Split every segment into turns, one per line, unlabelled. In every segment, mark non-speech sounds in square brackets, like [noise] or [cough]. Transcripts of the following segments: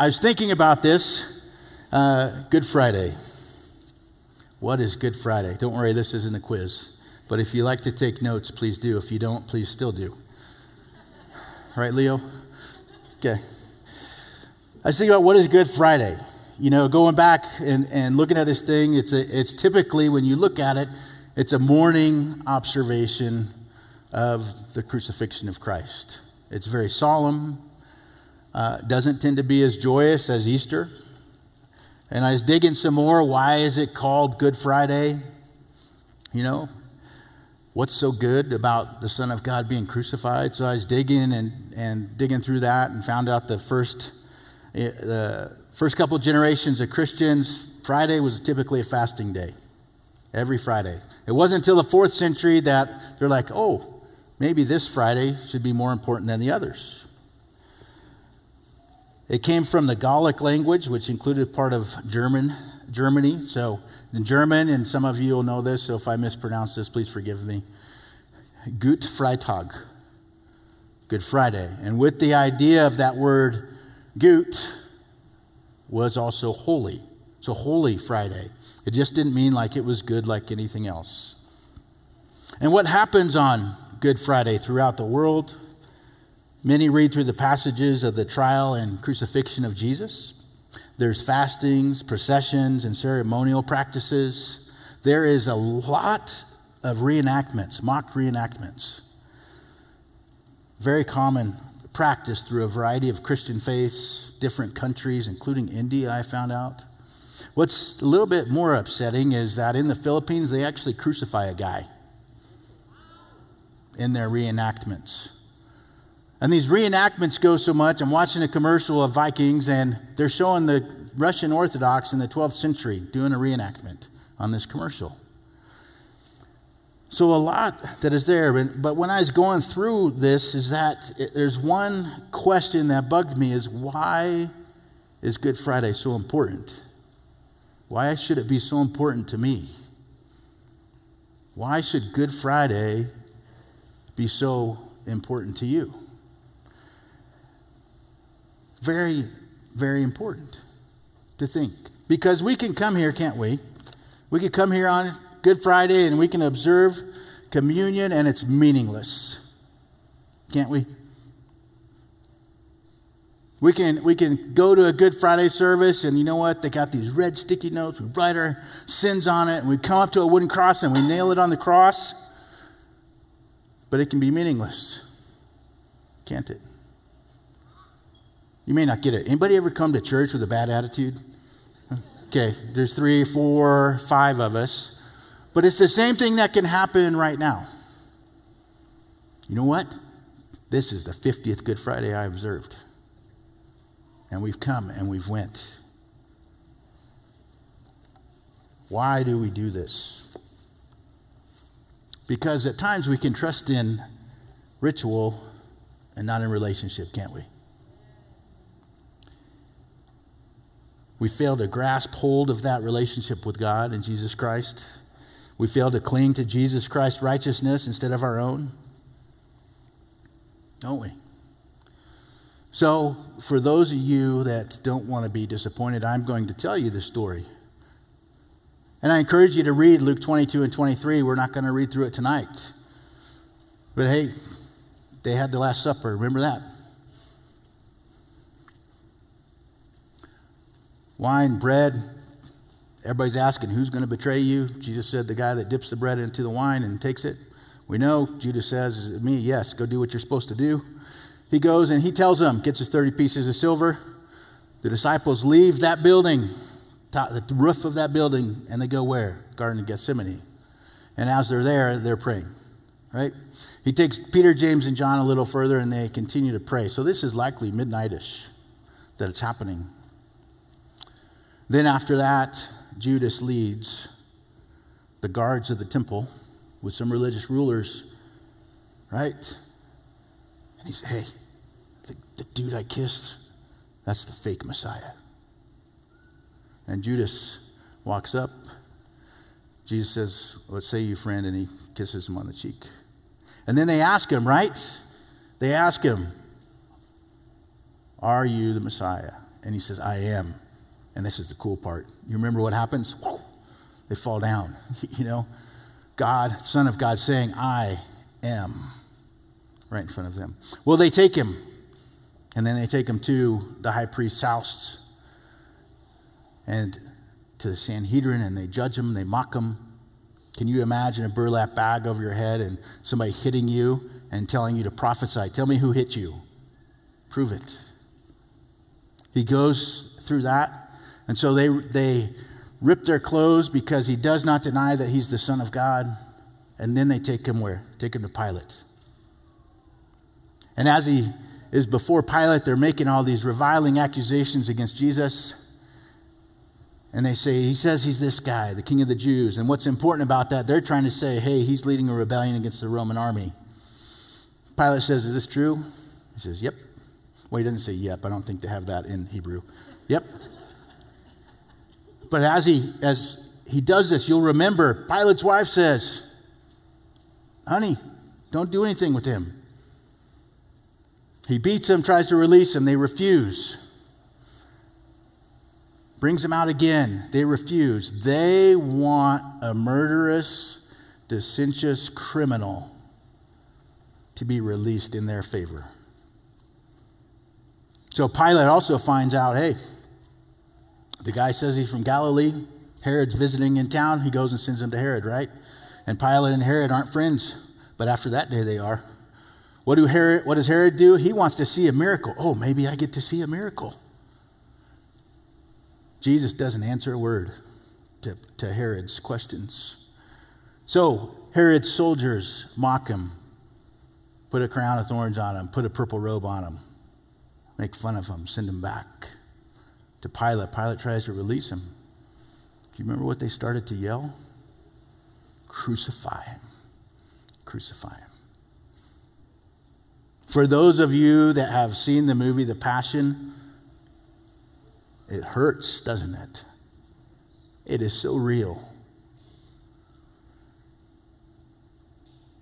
I was thinking about this uh, Good Friday. What is Good Friday? Don't worry, this isn't a quiz. But if you like to take notes, please do. If you don't, please still do. Right, Leo? Okay. I was thinking about what is Good Friday. You know, going back and, and looking at this thing, it's, a, it's typically, when you look at it, it's a mourning observation of the crucifixion of Christ. It's very solemn, uh, doesn't tend to be as joyous as Easter. And I was digging some more. Why is it called Good Friday? You know, what's so good about the Son of God being crucified? So I was digging and, and digging through that and found out the first, eh, the first couple generations of Christians, Friday was typically a fasting day. Every Friday. It wasn't until the fourth century that they're like, oh, maybe this Friday should be more important than the others. It came from the Gallic language, which included part of German, Germany. So in German, and some of you will know this, so if I mispronounce this, please forgive me. Gut Freitag, Good Friday. And with the idea of that word Gut was also holy. So Holy Friday. It just didn't mean like it was good like anything else. And what happens on Good Friday throughout the world? Many read through the passages of the trial and crucifixion of Jesus. There's fastings, processions, and ceremonial practices. There is a lot of reenactments, mock reenactments. Very common practice through a variety of Christian faiths, different countries, including India, I found out. What's a little bit more upsetting is that in the Philippines, they actually crucify a guy in their reenactments. And these reenactments go so much. I'm watching a commercial of Vikings, and they're showing the Russian Orthodox in the 12th century doing a reenactment on this commercial. So, a lot that is there. But when I was going through this, is that it, there's one question that bugged me is why is Good Friday so important? Why should it be so important to me? Why should Good Friday be so important to you? Very, very important to think. Because we can come here, can't we? We can come here on Good Friday and we can observe communion and it's meaningless. Can't we? We can, we can go to a Good Friday service, and you know what? They got these red sticky notes. We write our sins on it, and we come up to a wooden cross and we nail it on the cross. But it can be meaningless, can't it? You may not get it. Anybody ever come to church with a bad attitude? Okay, there's three, four, five of us. But it's the same thing that can happen right now. You know what? This is the 50th Good Friday I observed. And we've come and we've went. Why do we do this? Because at times we can trust in ritual and not in relationship, can't we? We fail to grasp hold of that relationship with God and Jesus Christ. We fail to cling to Jesus Christ's righteousness instead of our own. Don't we? So, for those of you that don't want to be disappointed, I'm going to tell you the story. And I encourage you to read Luke 22 and 23. We're not going to read through it tonight. But hey, they had the Last Supper. Remember that? Wine, bread. Everybody's asking, who's going to betray you? Jesus said, the guy that dips the bread into the wine and takes it. We know, Judas says, me? Yes, go do what you're supposed to do. He goes and he tells them, gets his 30 pieces of silver. The disciples leave that building, the roof of that building, and they go where? Garden of Gethsemane. And as they're there, they're praying, right? He takes Peter, James, and John a little further, and they continue to pray. So this is likely midnightish that it's happening. Then, after that, Judas leads the guards of the temple with some religious rulers, right? And he said, Hey, the, the dude I kissed, that's the fake Messiah. And Judas walks up. Jesus says, What say you, friend? And he kisses him on the cheek. And then they ask him, right? They ask him, Are you the Messiah? And he says, I am. And this is the cool part. You remember what happens? They fall down. [laughs] You know, God, Son of God, saying, I am, right in front of them. Well, they take him, and then they take him to the high priest's house and to the Sanhedrin, and they judge him, they mock him. Can you imagine a burlap bag over your head and somebody hitting you and telling you to prophesy? Tell me who hit you. Prove it. He goes through that. And so they, they rip their clothes because he does not deny that he's the Son of God. And then they take him where? Take him to Pilate. And as he is before Pilate, they're making all these reviling accusations against Jesus. And they say, he says he's this guy, the king of the Jews. And what's important about that, they're trying to say, hey, he's leading a rebellion against the Roman army. Pilate says, is this true? He says, yep. Well, he doesn't say yep. I don't think they have that in Hebrew. Yep. But as he, as he does this, you'll remember Pilate's wife says, honey, don't do anything with him. He beats him, tries to release him. They refuse brings them out again. They refuse. They want a murderous, licentious criminal to be released in their favor. So Pilate also finds out hey, the guy says he's from Galilee. Herod's visiting in town. He goes and sends him to Herod, right? And Pilate and Herod aren't friends, but after that day they are. What, do Herod, what does Herod do? He wants to see a miracle. Oh, maybe I get to see a miracle. Jesus doesn't answer a word to, to Herod's questions. So Herod's soldiers mock him, put a crown of thorns on him, put a purple robe on him, make fun of him, send him back to Pilate. Pilate tries to release him. Do you remember what they started to yell? Crucify him. Crucify him. For those of you that have seen the movie The Passion, it hurts, doesn't it? It is so real.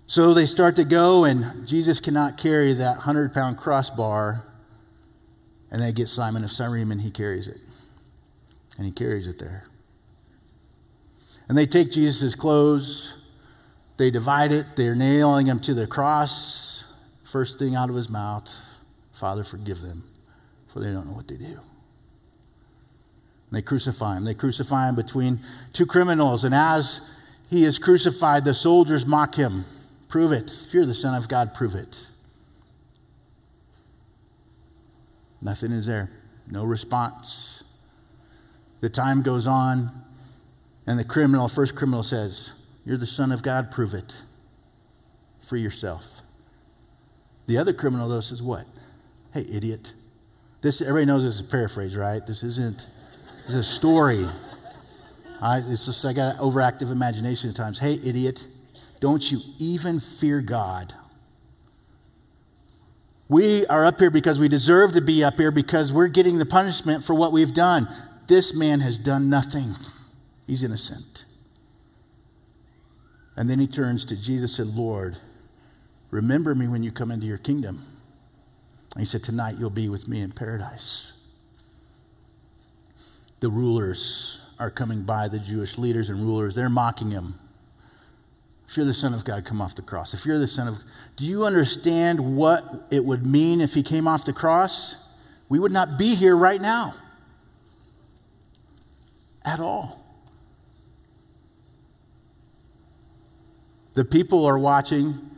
So they start to go, and Jesus cannot carry that 100 pound crossbar. And they get Simon of Cyrene, and he carries it. And he carries it there. And they take Jesus' clothes, they divide it, they're nailing him to the cross. First thing out of his mouth Father, forgive them, for they don't know what they do. They crucify him. They crucify him between two criminals. And as he is crucified, the soldiers mock him. Prove it. If you're the Son of God, prove it. Nothing is there. No response. The time goes on, and the criminal, first criminal says, You're the Son of God, prove it. Free yourself. The other criminal, though, says, What? Hey, idiot. This, everybody knows this is a paraphrase, right? This isn't this is a story. I, it's just, I got an overactive imagination at times. Hey, idiot, don't you even fear God? We are up here because we deserve to be up here because we're getting the punishment for what we've done. This man has done nothing, he's innocent. And then he turns to Jesus and said, Lord, remember me when you come into your kingdom. And he said, Tonight you'll be with me in paradise the rulers are coming by, the Jewish leaders and rulers. They're mocking him. If you're the Son of God, come off the cross. If you're the Son of do you understand what it would mean if he came off the cross? We would not be here right now. At all. The people are watching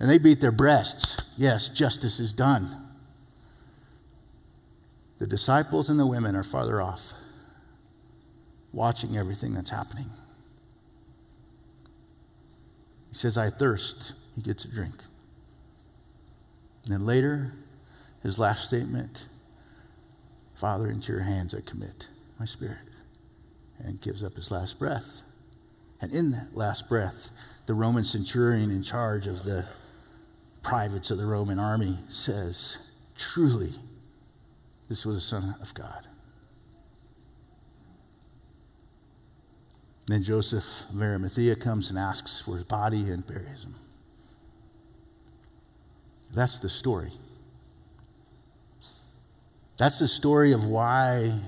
and they beat their breasts. Yes, justice is done. The disciples and the women are farther off, watching everything that's happening. He says, I thirst. He gets a drink. And then later, his last statement Father, into your hands I commit my spirit. And gives up his last breath. And in that last breath, the Roman centurion in charge of the privates of the Roman army says, Truly, this was the Son of God. Then Joseph of Arimathea comes and asks for his body and buries him. That's the story. That's the story of why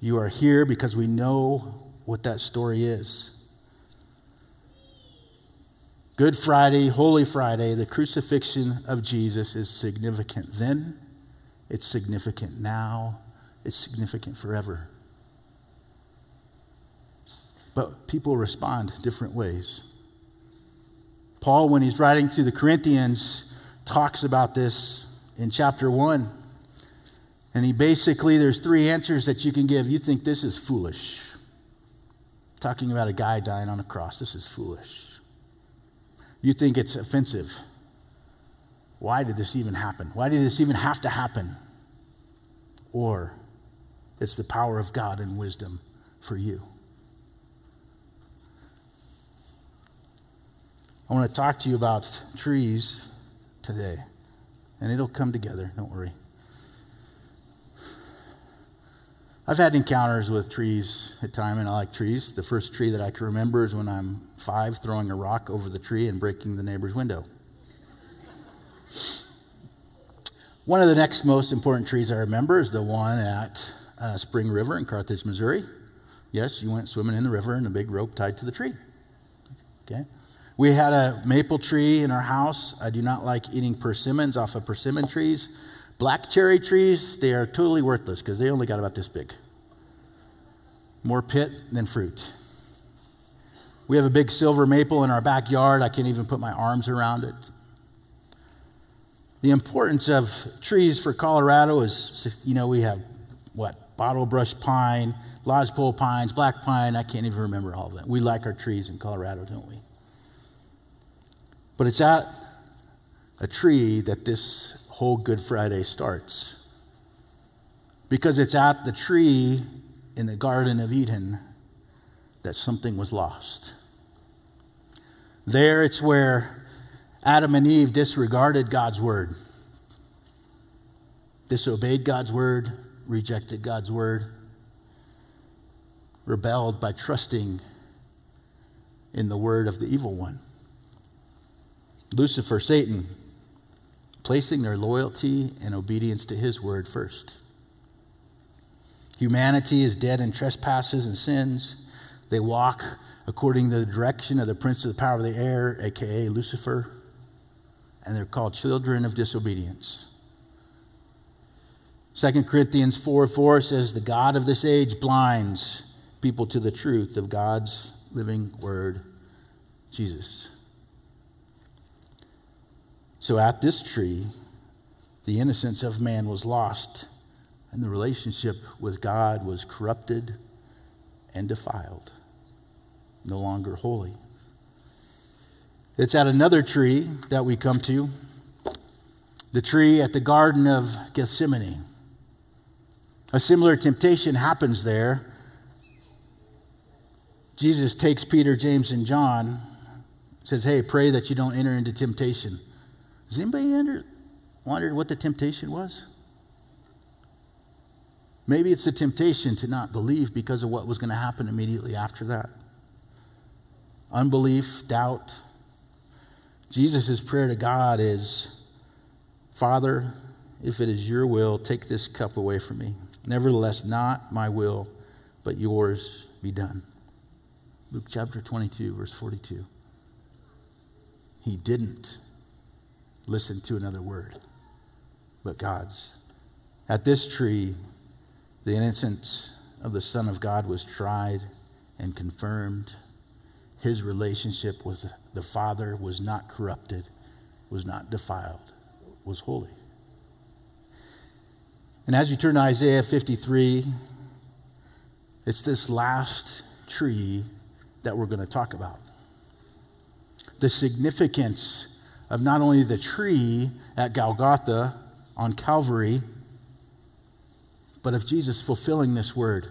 you are here, because we know what that story is. Good Friday, Holy Friday, the crucifixion of Jesus is significant then, it's significant now, it's significant forever. But people respond different ways. Paul, when he's writing to the Corinthians, talks about this in chapter 1. And he basically, there's three answers that you can give. You think this is foolish. Talking about a guy dying on a cross, this is foolish. You think it's offensive. Why did this even happen? Why did this even have to happen? Or it's the power of God and wisdom for you. I want to talk to you about trees today, and it'll come together, don't worry. I've had encounters with trees at time, and I like trees. The first tree that I can remember is when I'm five, throwing a rock over the tree and breaking the neighbor's window. One of the next most important trees I remember is the one at uh, Spring River in Carthage, Missouri. Yes, you went swimming in the river and a big rope tied to the tree. Okay. We had a maple tree in our house. I do not like eating persimmons off of persimmon trees. Black cherry trees, they are totally worthless because they only got about this big. More pit than fruit. We have a big silver maple in our backyard. I can't even put my arms around it. The importance of trees for Colorado is, you know, we have what? Bottle brush pine, lodgepole pines, black pine. I can't even remember all of them. We like our trees in Colorado, don't we? But it's at a tree that this whole Good Friday starts. Because it's at the tree in the Garden of Eden that something was lost. There, it's where Adam and Eve disregarded God's word, disobeyed God's word, rejected God's word, rebelled by trusting in the word of the evil one. Lucifer, Satan, placing their loyalty and obedience to his word first. Humanity is dead in trespasses and sins. They walk according to the direction of the prince of the power of the air, aka Lucifer, and they're called children of disobedience. 2 Corinthians 4 4 says, The God of this age blinds people to the truth of God's living word, Jesus. So at this tree, the innocence of man was lost, and the relationship with God was corrupted and defiled, no longer holy. It's at another tree that we come to, the tree at the Garden of Gethsemane. A similar temptation happens there. Jesus takes Peter, James, and John, says, Hey, pray that you don't enter into temptation. Has anybody under, wondered what the temptation was? Maybe it's the temptation to not believe because of what was going to happen immediately after that. Unbelief, doubt. Jesus' prayer to God is Father, if it is your will, take this cup away from me. Nevertheless, not my will, but yours be done. Luke chapter 22, verse 42. He didn't listen to another word but God's. At this tree, the innocence of the Son of God was tried and confirmed. His relationship with the Father was not corrupted, was not defiled, was holy. And as you turn to Isaiah 53, it's this last tree that we're going to talk about. The significance of not only the tree at Golgotha on Calvary, but of Jesus fulfilling this word.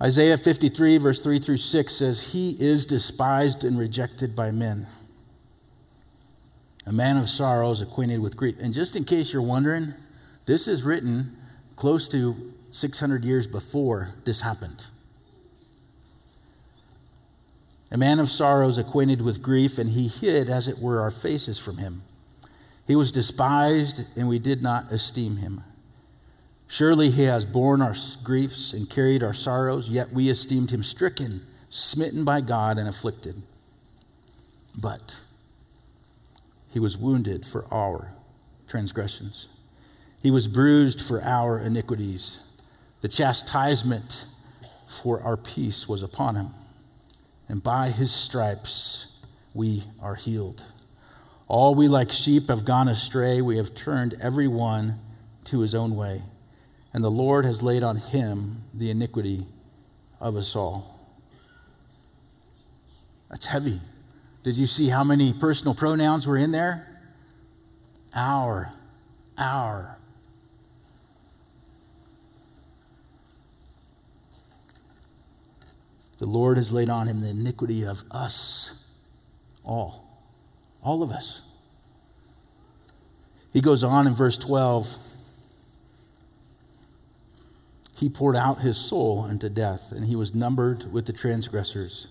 Isaiah 53, verse 3 through 6 says, He is despised and rejected by men, a man of sorrows, acquainted with grief. And just in case you're wondering, this is written close to 600 years before this happened a man of sorrows, acquainted with grief, and he hid, as it were, our faces from him. He was despised, and we did not esteem him. Surely he has borne our griefs and carried our sorrows, yet we esteemed him stricken, smitten by God, and afflicted. But he was wounded for our transgressions, he was bruised for our iniquities. The chastisement for our peace was upon him, and by his stripes we are healed. All we like sheep have gone astray, we have turned every one to his own way and the Lord has laid on him the iniquity of us all. That's heavy. Did you see how many personal pronouns were in there? Our, our. The Lord has laid on him the iniquity of us all, all of us. He goes on in verse 12 he poured out his soul unto death, and he was numbered with the transgressors.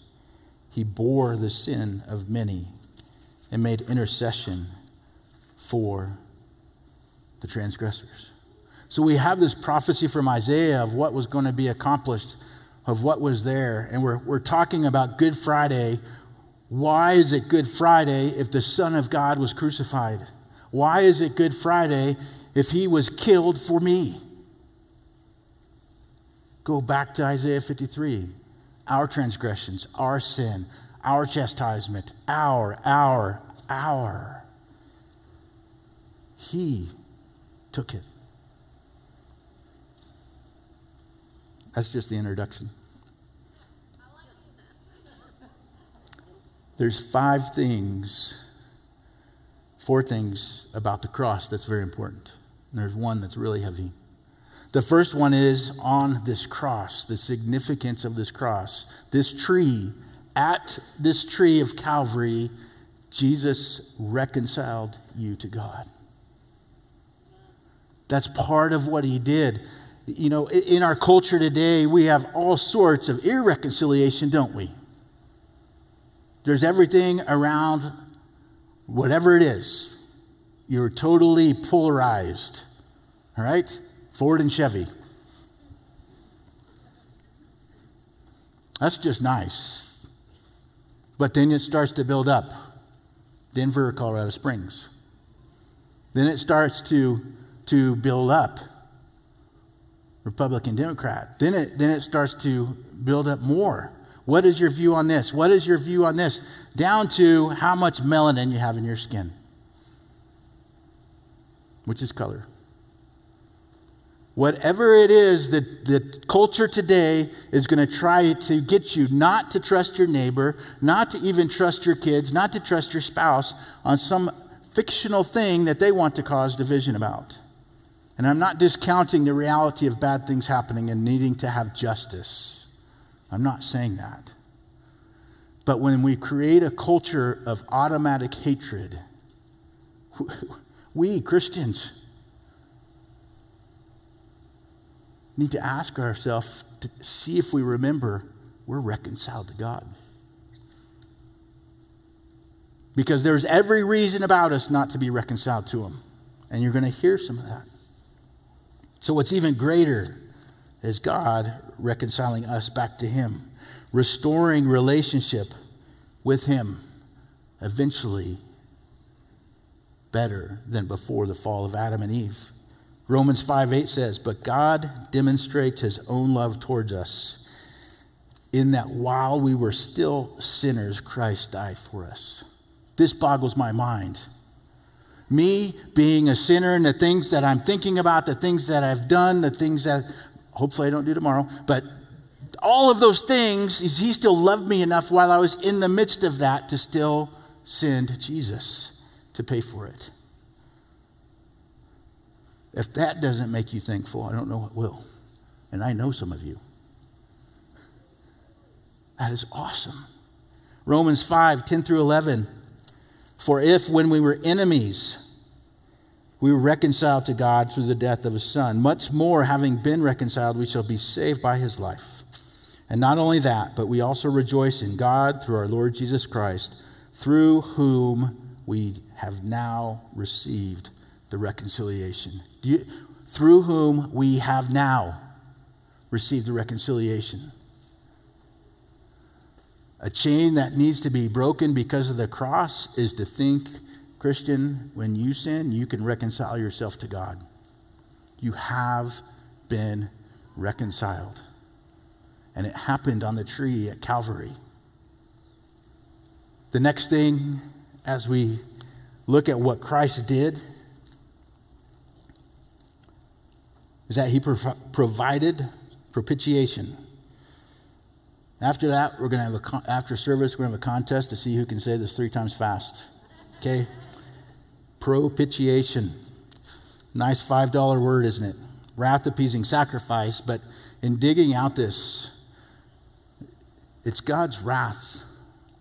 He bore the sin of many and made intercession for the transgressors. So we have this prophecy from Isaiah of what was going to be accomplished, of what was there. And we're, we're talking about Good Friday. Why is it Good Friday if the Son of God was crucified? Why is it Good Friday if he was killed for me? Go back to Isaiah 53. Our transgressions, our sin, our chastisement, our, our, our. He took it. That's just the introduction. There's five things, four things about the cross that's very important. And there's one that's really heavy. The first one is on this cross, the significance of this cross. This tree, at this tree of Calvary, Jesus reconciled you to God. That's part of what he did. You know, in our culture today, we have all sorts of irreconciliation, don't we? There's everything around whatever it is. You're totally polarized, all right? Ford and Chevy. That's just nice. But then it starts to build up Denver, Colorado Springs. Then it starts to, to build up Republican, Democrat. Then it, then it starts to build up more. What is your view on this? What is your view on this? Down to how much melanin you have in your skin, which is color. Whatever it is that the culture today is going to try to get you not to trust your neighbor, not to even trust your kids, not to trust your spouse on some fictional thing that they want to cause division about. And I'm not discounting the reality of bad things happening and needing to have justice. I'm not saying that. But when we create a culture of automatic hatred, [laughs] we Christians, need to ask ourselves to see if we remember we're reconciled to God. Because there's every reason about us not to be reconciled to Him. And you're going to hear some of that. So, what's even greater is God reconciling us back to Him, restoring relationship with Him, eventually better than before the fall of Adam and Eve. Romans 5 8 says, But God demonstrates his own love towards us in that while we were still sinners, Christ died for us. This boggles my mind. Me being a sinner and the things that I'm thinking about, the things that I've done, the things that hopefully I don't do tomorrow, but all of those things, is he still loved me enough while I was in the midst of that to still send Jesus to pay for it. If that doesn't make you thankful, I don't know what will. And I know some of you. That is awesome. Romans 5 10 through 11. For if, when we were enemies, we were reconciled to God through the death of his Son, much more, having been reconciled, we shall be saved by his life. And not only that, but we also rejoice in God through our Lord Jesus Christ, through whom we have now received the reconciliation. You, through whom we have now received the reconciliation. A chain that needs to be broken because of the cross is to think, Christian, when you sin, you can reconcile yourself to God. You have been reconciled. And it happened on the tree at Calvary. The next thing, as we look at what Christ did, is that he provided propitiation. After that, we're going to have a con- after service, we're going to have a contest to see who can say this three times fast. Okay? Propitiation. Nice $5 word, isn't it? Wrath appeasing sacrifice, but in digging out this, it's God's wrath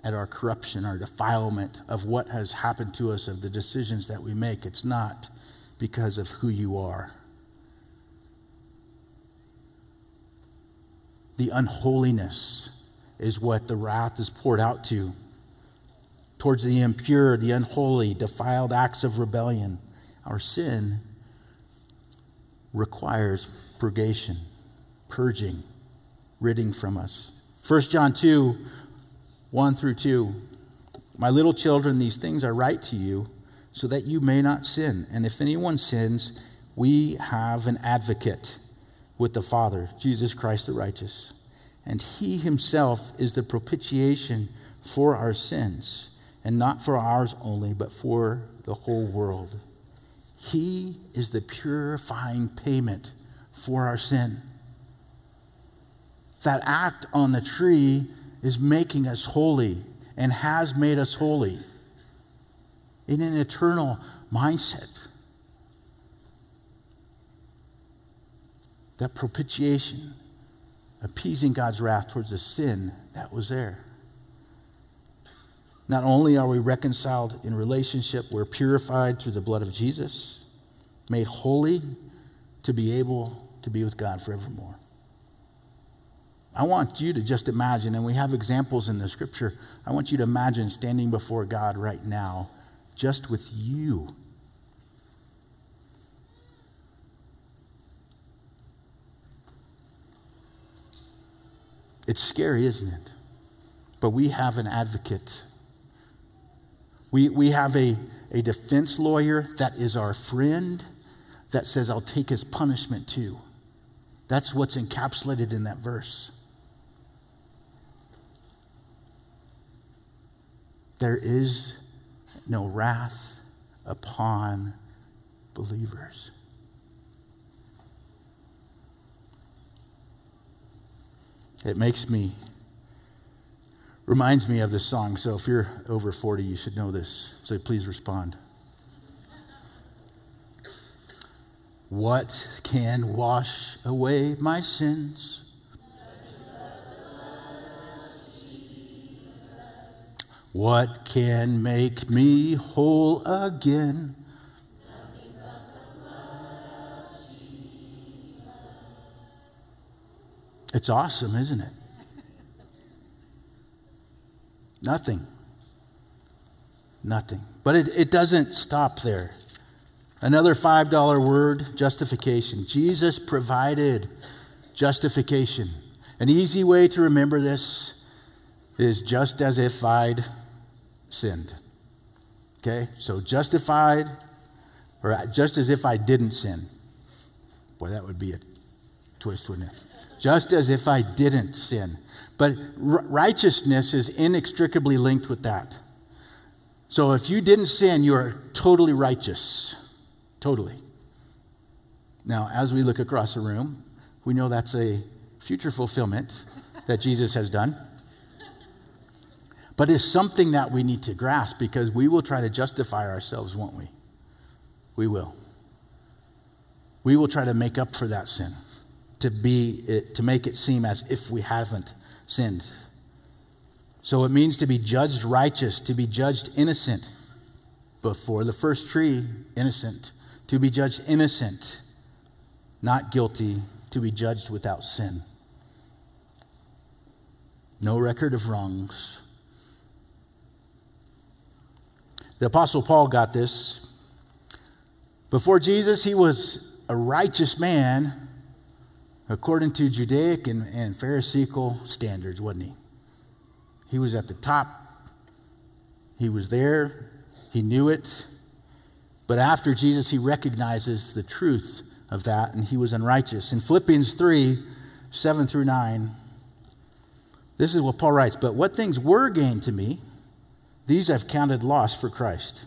at our corruption, our defilement of what has happened to us, of the decisions that we make. It's not because of who you are. The unholiness is what the wrath is poured out to towards the impure, the unholy, defiled acts of rebellion. Our sin requires purgation, purging, ridding from us. 1 John 2 1 through 2. My little children, these things are right to you, so that you may not sin. And if anyone sins, we have an advocate with the Father, Jesus Christ the righteous. And he himself is the propitiation for our sins, and not for ours only, but for the whole world. He is the purifying payment for our sin. That act on the tree is making us holy and has made us holy in an eternal mindset. That propitiation, appeasing God's wrath towards the sin that was there. Not only are we reconciled in relationship, we're purified through the blood of Jesus, made holy to be able to be with God forevermore. I want you to just imagine, and we have examples in the scripture. I want you to imagine standing before God right now, just with you. It's scary, isn't it? But we have an advocate. We, we have a, a defense lawyer that is our friend that says, I'll take his punishment too. That's what's encapsulated in that verse. There is no wrath upon believers. It makes me, reminds me of this song. So if you're over 40, you should know this. So please respond. What can wash away my sins? What can make me whole again? It's awesome, isn't it? Nothing. Nothing. But it, it doesn't stop there. Another $5 word justification. Jesus provided justification. An easy way to remember this is just as if I'd sinned. Okay? So justified, or just as if I didn't sin. Boy, that would be a twist, wouldn't it? Just as if I didn't sin. But righteousness is inextricably linked with that. So if you didn't sin, you are totally righteous. Totally. Now, as we look across the room, we know that's a future fulfillment that Jesus has done but it's something that we need to grasp because we will try to justify ourselves, won't we? We will. We will try to make up for that sin, to be it, to make it seem as if we haven't sinned. So it means to be judged righteous, to be judged innocent before the first tree, innocent, to be judged innocent, not guilty, to be judged without sin. No record of wrongs The Apostle Paul got this. Before Jesus, he was a righteous man according to Judaic and, and Pharisaical standards, wasn't he? He was at the top. He was there. He knew it. But after Jesus, he recognizes the truth of that, and he was unrighteous. In Philippians 3 7 through 9, this is what Paul writes But what things were gained to me, these I've counted loss for Christ.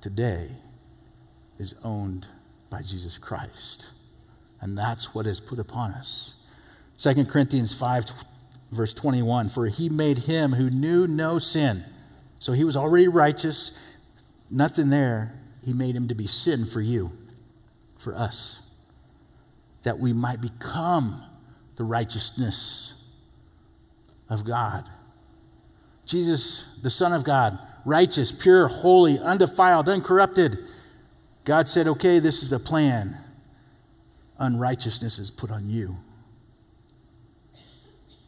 today is owned by Jesus Christ. And that's what is put upon us. 2 Corinthians 5, verse 21 For he made him who knew no sin. So he was already righteous, nothing there. He made him to be sin for you, for us, that we might become the righteousness of God. Jesus, the Son of God, righteous, pure, holy, undefiled, uncorrupted. God said, okay, this is the plan. Unrighteousness is put on you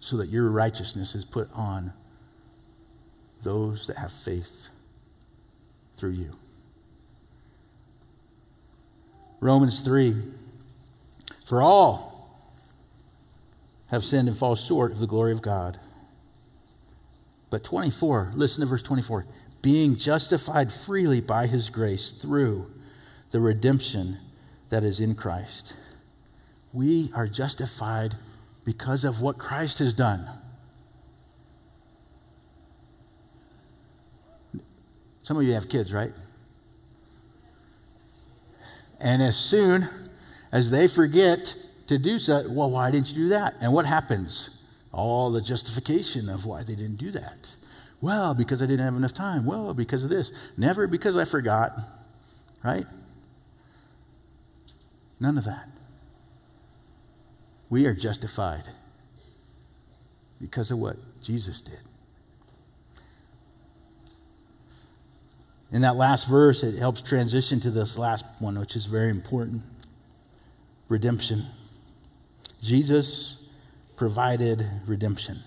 so that your righteousness is put on those that have faith through you. Romans 3 For all have sinned and fall short of the glory of God. But 24, listen to verse 24 being justified freely by his grace through the redemption that is in Christ. We are justified because of what Christ has done. Some of you have kids, right? And as soon as they forget to do so, well, why didn't you do that? And what happens? All the justification of why they didn't do that. Well, because I didn't have enough time. Well, because of this. Never because I forgot, right? None of that. We are justified because of what Jesus did. In that last verse, it helps transition to this last one, which is very important redemption. Jesus provided redemption.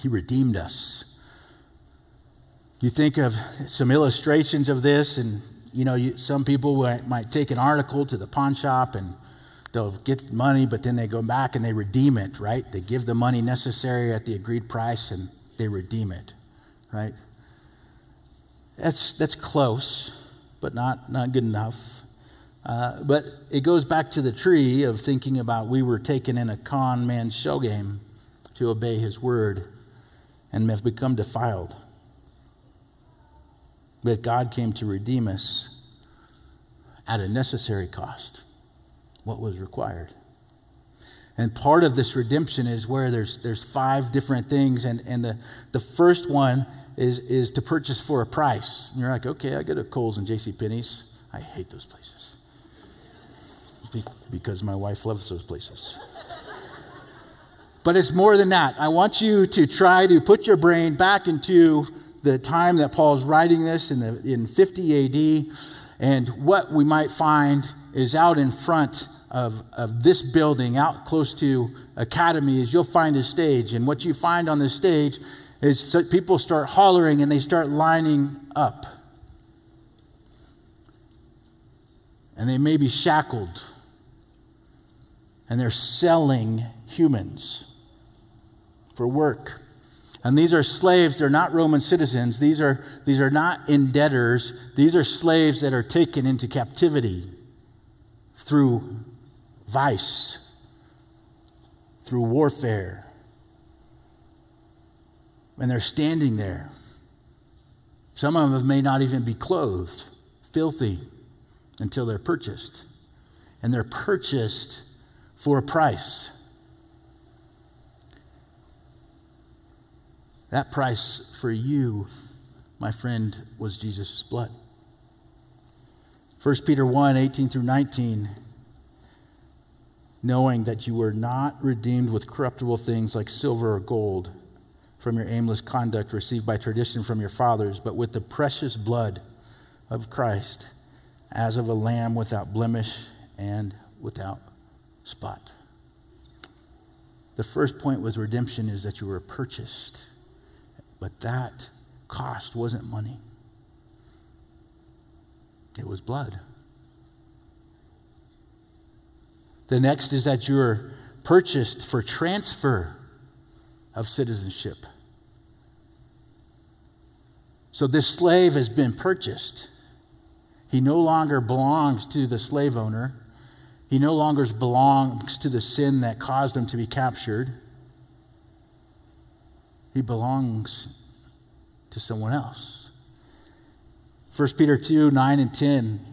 He redeemed us. You think of some illustrations of this, and you know, you, some people might take an article to the pawn shop and they'll get money, but then they go back and they redeem it, right? They give the money necessary at the agreed price and they redeem it, right? That's, that's close, but not, not good enough. Uh, but it goes back to the tree of thinking about we were taken in a con man's show game to obey his word and have become defiled. But God came to redeem us at a necessary cost, what was required. And part of this redemption is where there's, there's five different things, and, and the, the first one is, is to purchase for a price. And you're like, okay, I go to Kohl's and J.C. Penney's. I hate those places because my wife loves those places. But it's more than that. I want you to try to put your brain back into the time that Paul's writing this in, the, in 50 AD. And what we might find is out in front of, of this building, out close to Academy, is you'll find a stage. And what you find on the stage is people start hollering and they start lining up. And they may be shackled. And they're selling humans for work. And these are slaves, they're not Roman citizens. These are, these are not in debtors. These are slaves that are taken into captivity through vice, through warfare. And they're standing there. Some of them may not even be clothed, filthy, until they're purchased. And they're purchased for a price. That price for you, my friend, was Jesus' blood. 1 Peter 1 18 through 19 knowing that you were not redeemed with corruptible things like silver or gold from your aimless conduct received by tradition from your fathers, but with the precious blood of Christ, as of a lamb without blemish and without spot. The first point with redemption is that you were purchased, but that cost wasn't money, it was blood. The next is that you're purchased for transfer of citizenship. So this slave has been purchased. He no longer belongs to the slave owner. He no longer belongs to the sin that caused him to be captured. He belongs to someone else. 1 Peter 2 9 and 10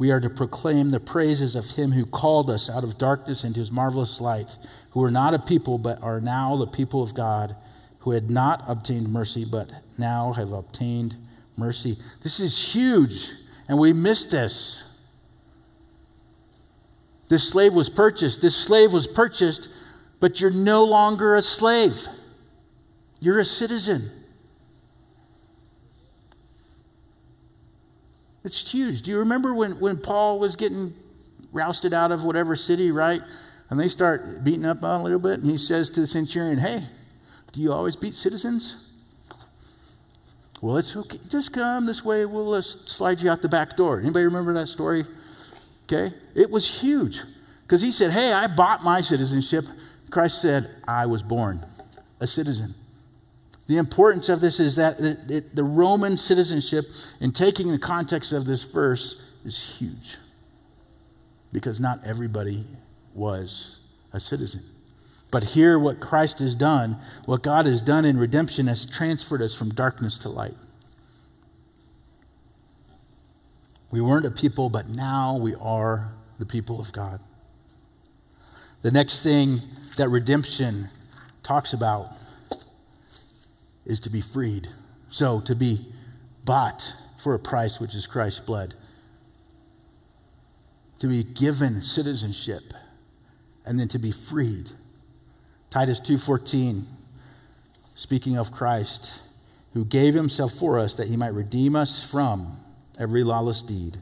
we are to proclaim the praises of him who called us out of darkness into his marvelous light, who are not a people, but are now the people of God, who had not obtained mercy, but now have obtained mercy. This is huge, and we miss this. This slave was purchased. This slave was purchased, but you're no longer a slave. You're a citizen. It's huge. Do you remember when, when Paul was getting rousted out of whatever city, right? And they start beating up on a little bit, and he says to the centurion, Hey, do you always beat citizens? Well, it's okay. Just come this way. We'll uh, slide you out the back door. Anybody remember that story? Okay. It was huge because he said, Hey, I bought my citizenship. Christ said, I was born a citizen. The importance of this is that the Roman citizenship, in taking the context of this verse, is huge. Because not everybody was a citizen. But here, what Christ has done, what God has done in redemption, has transferred us from darkness to light. We weren't a people, but now we are the people of God. The next thing that redemption talks about is to be freed. So, to be bought for a price, which is Christ's blood. To be given citizenship and then to be freed. Titus 2:14 speaking of Christ who gave himself for us that he might redeem us from every lawless deed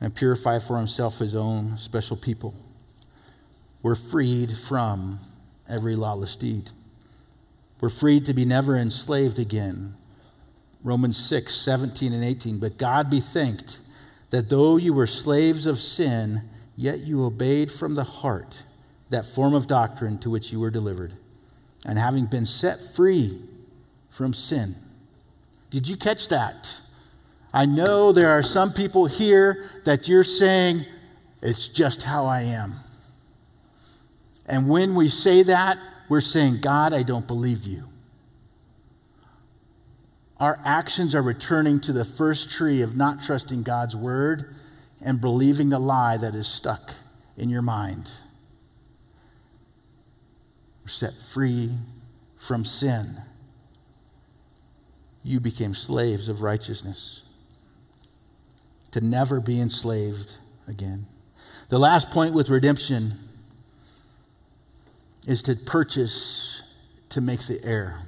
and purify for himself his own special people. We're freed from every lawless deed. We're freed to be never enslaved again. Romans 6, 17 and 18. But God be thanked that though you were slaves of sin, yet you obeyed from the heart that form of doctrine to which you were delivered. And having been set free from sin. Did you catch that? I know there are some people here that you're saying, it's just how I am. And when we say that, we're saying, God, I don't believe you. Our actions are returning to the first tree of not trusting God's word and believing the lie that is stuck in your mind. We're set free from sin. You became slaves of righteousness to never be enslaved again. The last point with redemption is to purchase to make the heir.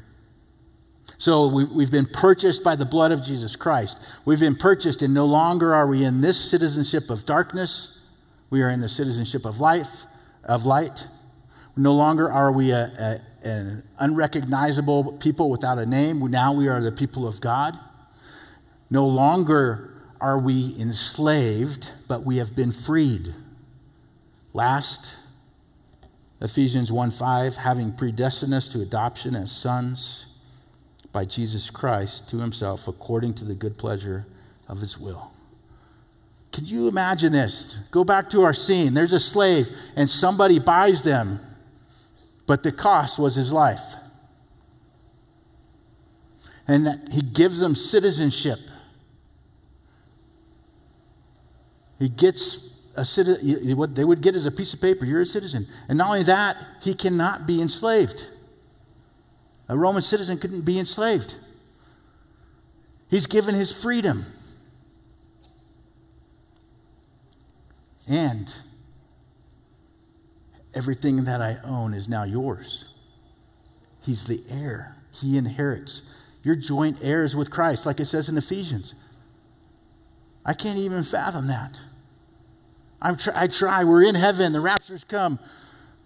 So we've, we've been purchased by the blood of Jesus Christ. We've been purchased, and no longer are we in this citizenship of darkness. We are in the citizenship of life, of light. No longer are we a, a, an unrecognizable people without a name. Now we are the people of God. No longer are we enslaved, but we have been freed. Last Ephesians 1 5, having predestined us to adoption as sons by Jesus Christ to himself according to the good pleasure of his will. Can you imagine this? Go back to our scene. There's a slave, and somebody buys them, but the cost was his life. And he gives them citizenship. He gets a citizen, what they would get is a piece of paper. You're a citizen. And not only that, he cannot be enslaved. A Roman citizen couldn't be enslaved. He's given his freedom. And everything that I own is now yours. He's the heir, He inherits. You're joint heirs with Christ, like it says in Ephesians. I can't even fathom that. I'm tr- I try. We're in heaven. The rapture's come.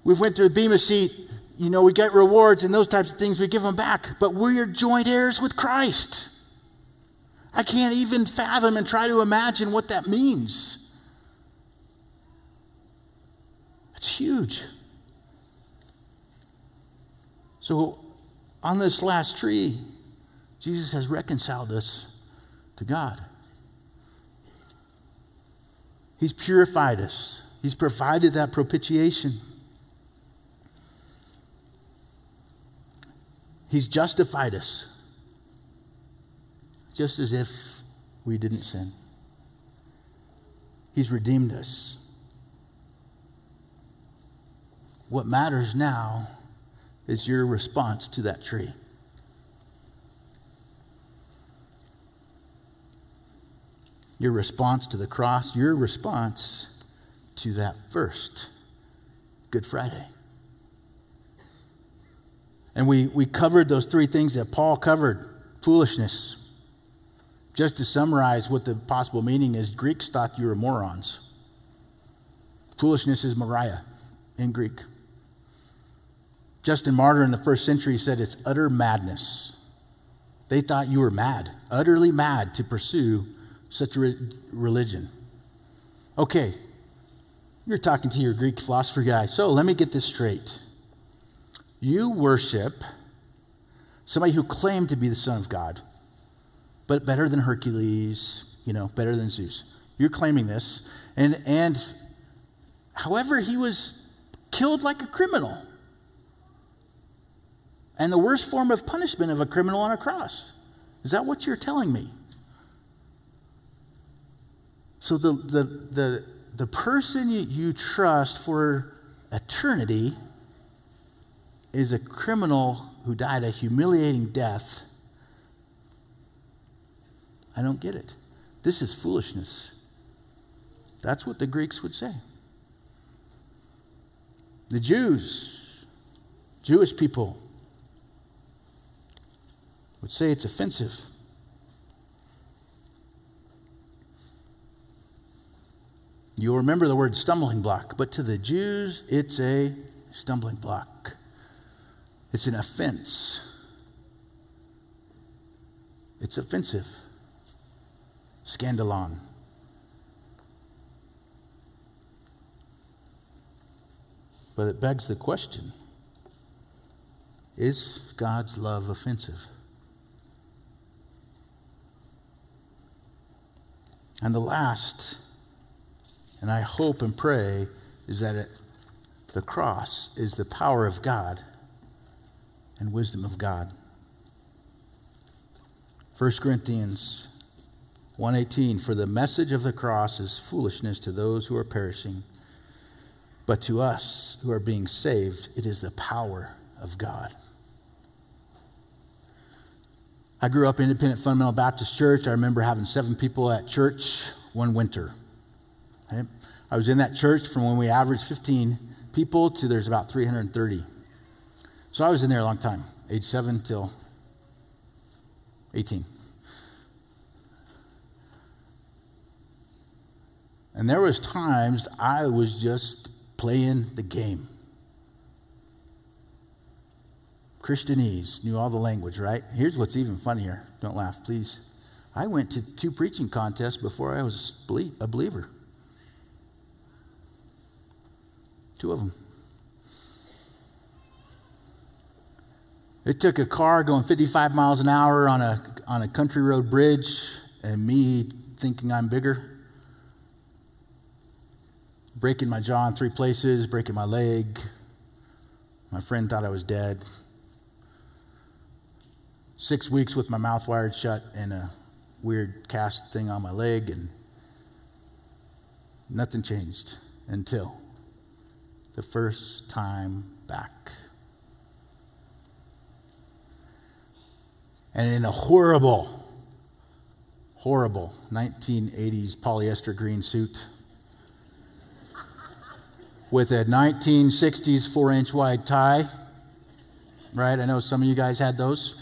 We've went through the bema seat. You know, we get rewards and those types of things. We give them back. But we're joint heirs with Christ. I can't even fathom and try to imagine what that means. It's huge. So, on this last tree, Jesus has reconciled us to God. He's purified us, He's provided that propitiation. He's justified us, just as if we didn't sin. He's redeemed us. What matters now is your response to that tree. Your response to the cross, your response to that first Good Friday. And we, we covered those three things that Paul covered foolishness. Just to summarize what the possible meaning is, Greeks thought you were morons. Foolishness is moria in Greek. Justin Martyr in the first century said it's utter madness. They thought you were mad, utterly mad to pursue such a re- religion. Okay, you're talking to your Greek philosopher guy. So let me get this straight. You worship somebody who claimed to be the Son of God, but better than Hercules, you know, better than Zeus. You're claiming this. And, and however, he was killed like a criminal and the worst form of punishment of a criminal on a cross. Is that what you're telling me? So the, the, the, the person you, you trust for eternity is a criminal who died a humiliating death. I don't get it. This is foolishness. That's what the Greeks would say. The Jews, Jewish people, would say it's offensive. You'll remember the word stumbling block, but to the Jews, it's a stumbling block. It's an offense. It's offensive. Scandalon. But it begs the question is God's love offensive? And the last, and I hope and pray, is that it, the cross is the power of God and wisdom of God. 1 Corinthians 1:18 for the message of the cross is foolishness to those who are perishing but to us who are being saved it is the power of God. I grew up in Independent Fundamental Baptist Church. I remember having seven people at church one winter. I was in that church from when we averaged 15 people to there's about 330. So I was in there a long time, age 7 till 18. And there was times I was just playing the game. Christianese, knew all the language, right? Here's what's even funnier. Don't laugh, please. I went to two preaching contests before I was a believer. Two of them. It took a car going 55 miles an hour on a, on a country road bridge and me thinking I'm bigger, breaking my jaw in three places, breaking my leg. My friend thought I was dead six weeks with my mouth wired shut and a weird cast thing on my leg, and nothing changed until the first time back. And in a horrible, horrible 1980s polyester green suit, with a 1960s four inch wide tie. Right? I know some of you guys had those.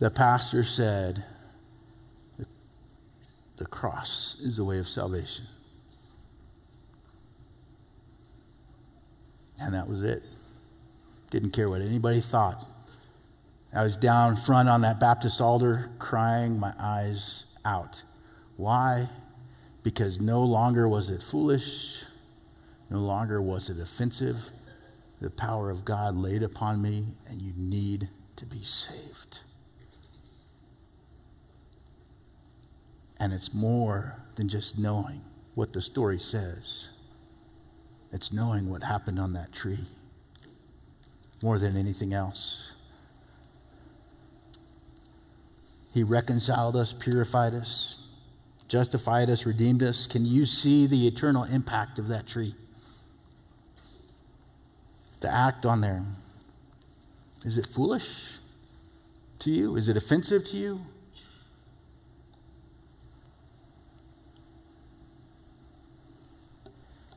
The pastor said, The cross is the way of salvation. And that was it. Didn't care what anybody thought. I was down front on that Baptist altar crying my eyes out. Why? Because no longer was it foolish, no longer was it offensive. The power of God laid upon me, and you need to be saved. And it's more than just knowing what the story says, it's knowing what happened on that tree more than anything else. He reconciled us, purified us, justified us, redeemed us. Can you see the eternal impact of that tree? The act on there. Is it foolish to you? Is it offensive to you?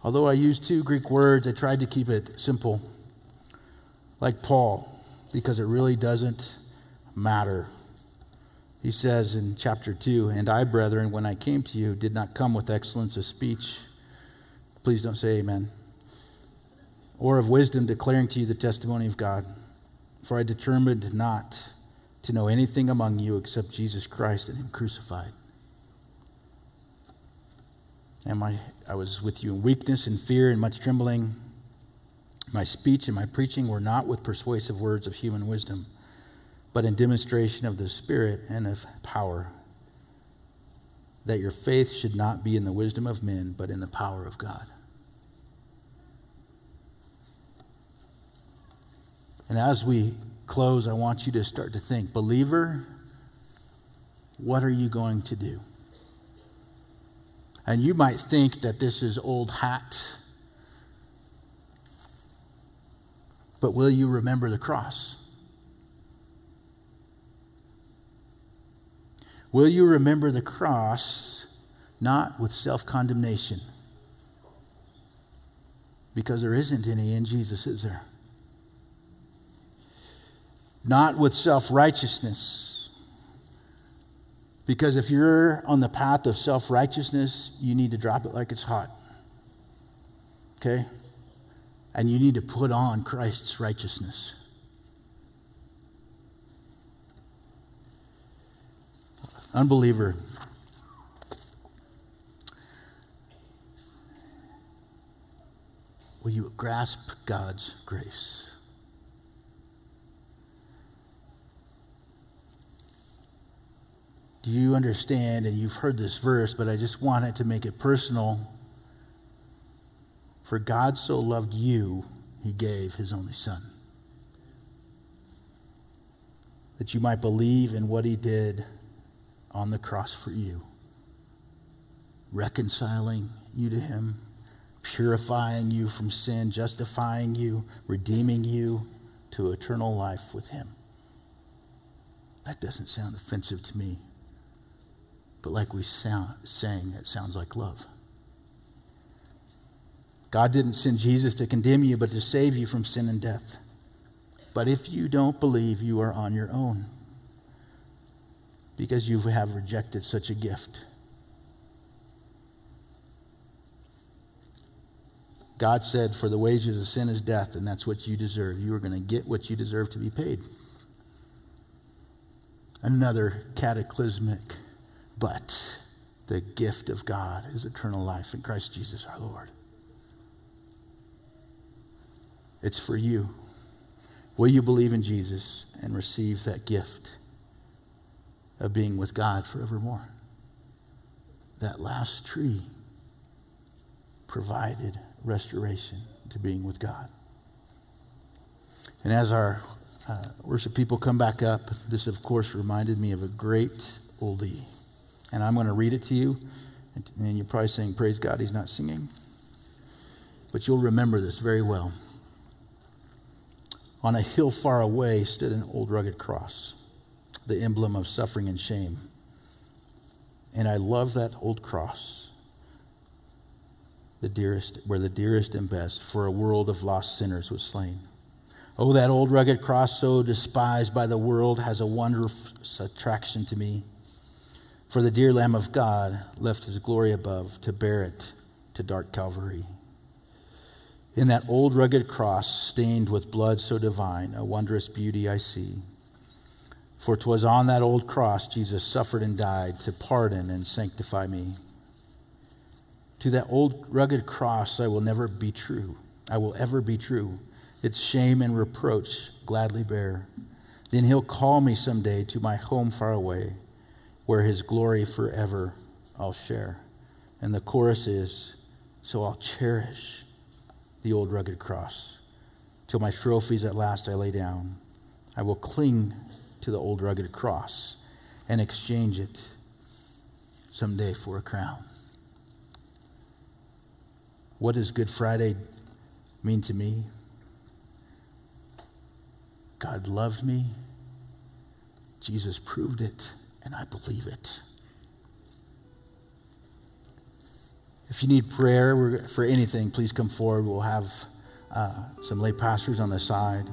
Although I use two Greek words, I tried to keep it simple, like Paul, because it really doesn't matter he says in chapter 2 And I, brethren, when I came to you, did not come with excellence of speech. Please don't say amen. Or of wisdom, declaring to you the testimony of God. For I determined not to know anything among you except Jesus Christ and Him crucified. And my, I was with you in weakness and fear and much trembling. My speech and my preaching were not with persuasive words of human wisdom but in demonstration of the Spirit and of power, that your faith should not be in the wisdom of men, but in the power of God. And as we close, I want you to start to think believer, what are you going to do? And you might think that this is old hat, but will you remember the cross? Will you remember the cross not with self condemnation? Because there isn't any in Jesus, is there? Not with self righteousness. Because if you're on the path of self righteousness, you need to drop it like it's hot. Okay? And you need to put on Christ's righteousness. Unbeliever. Will you grasp God's grace? Do you understand? And you've heard this verse, but I just wanted to make it personal. For God so loved you, he gave his only Son. That you might believe in what he did on the cross for you, reconciling you to Him, purifying you from sin, justifying you, redeeming you to eternal life with Him. That doesn't sound offensive to me. But like we sound, sang, it sounds like love. God didn't send Jesus to condemn you, but to save you from sin and death. But if you don't believe, you are on your own because you have rejected such a gift. God said, For the wages of sin is death, and that's what you deserve. You are going to get what you deserve to be paid. Another cataclysmic, but the gift of God is eternal life in Christ Jesus our Lord. It's for you. Will you believe in Jesus and receive that gift? of being with God forevermore. That last tree provided restoration to being with God. And as our uh, worship people come back up, this, of course, reminded me of a great oldie. And I'm going to read it to you. And you're probably saying, Praise God, he's not singing. But you'll remember this very well. On a hill far away stood an old rugged cross the emblem of suffering and shame. And I love that old cross. the dearest, where the dearest and best for a world of lost sinners was slain. Oh, that old rugged cross, so despised by the world, has a wondrous attraction to me. For the dear Lamb of God left his glory above to bear it to dark Calvary. In that old rugged cross, stained with blood so divine, a wondrous beauty I see. For 'twas on that old cross Jesus suffered and died to pardon and sanctify me. To that old rugged cross I will never be true. I will ever be true. Its shame and reproach gladly bear. Then he'll call me someday to my home far away, where his glory forever I'll share. And the chorus is, So I'll cherish the old rugged cross till my trophies at last I lay down. I will cling to the old rugged cross and exchange it someday for a crown. What does Good Friday mean to me? God loved me. Jesus proved it, and I believe it. If you need prayer for anything, please come forward. We'll have uh, some lay pastors on the side.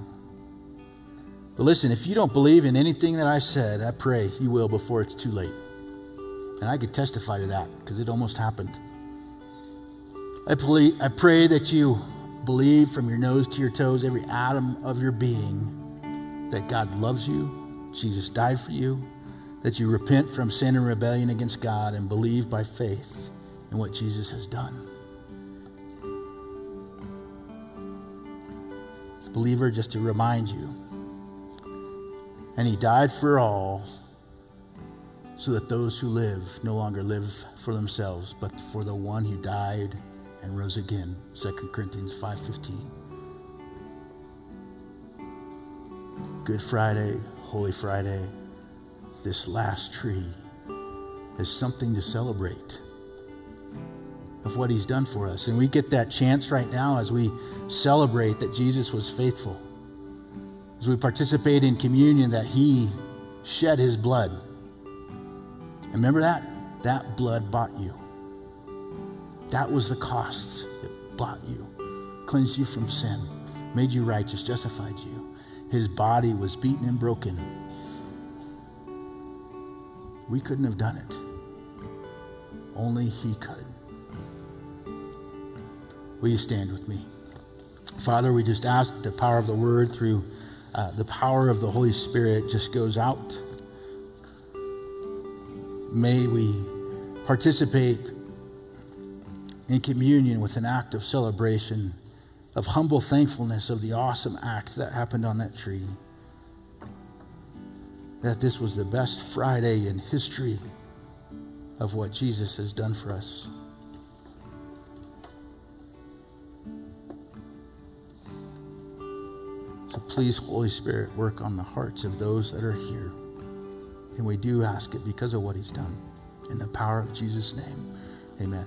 But listen, if you don't believe in anything that I said, I pray you will before it's too late. And I could testify to that because it almost happened. I, I pray that you believe from your nose to your toes, every atom of your being, that God loves you, Jesus died for you, that you repent from sin and rebellion against God and believe by faith in what Jesus has done. Believer, just to remind you, and he died for all so that those who live no longer live for themselves, but for the one who died and rose again. 2 Corinthians 5:15. Good Friday, Holy Friday, this last tree as something to celebrate of what he's done for us. And we get that chance right now as we celebrate that Jesus was faithful. As we participate in communion that he shed his blood. Remember that? That blood bought you. That was the cost. It bought you, cleansed you from sin, made you righteous, justified you. His body was beaten and broken. We couldn't have done it. Only He could. Will you stand with me? Father, we just ask that the power of the Word through uh, the power of the Holy Spirit just goes out. May we participate in communion with an act of celebration, of humble thankfulness of the awesome act that happened on that tree. That this was the best Friday in history of what Jesus has done for us. So please, Holy Spirit, work on the hearts of those that are here. And we do ask it because of what he's done. In the power of Jesus' name, amen.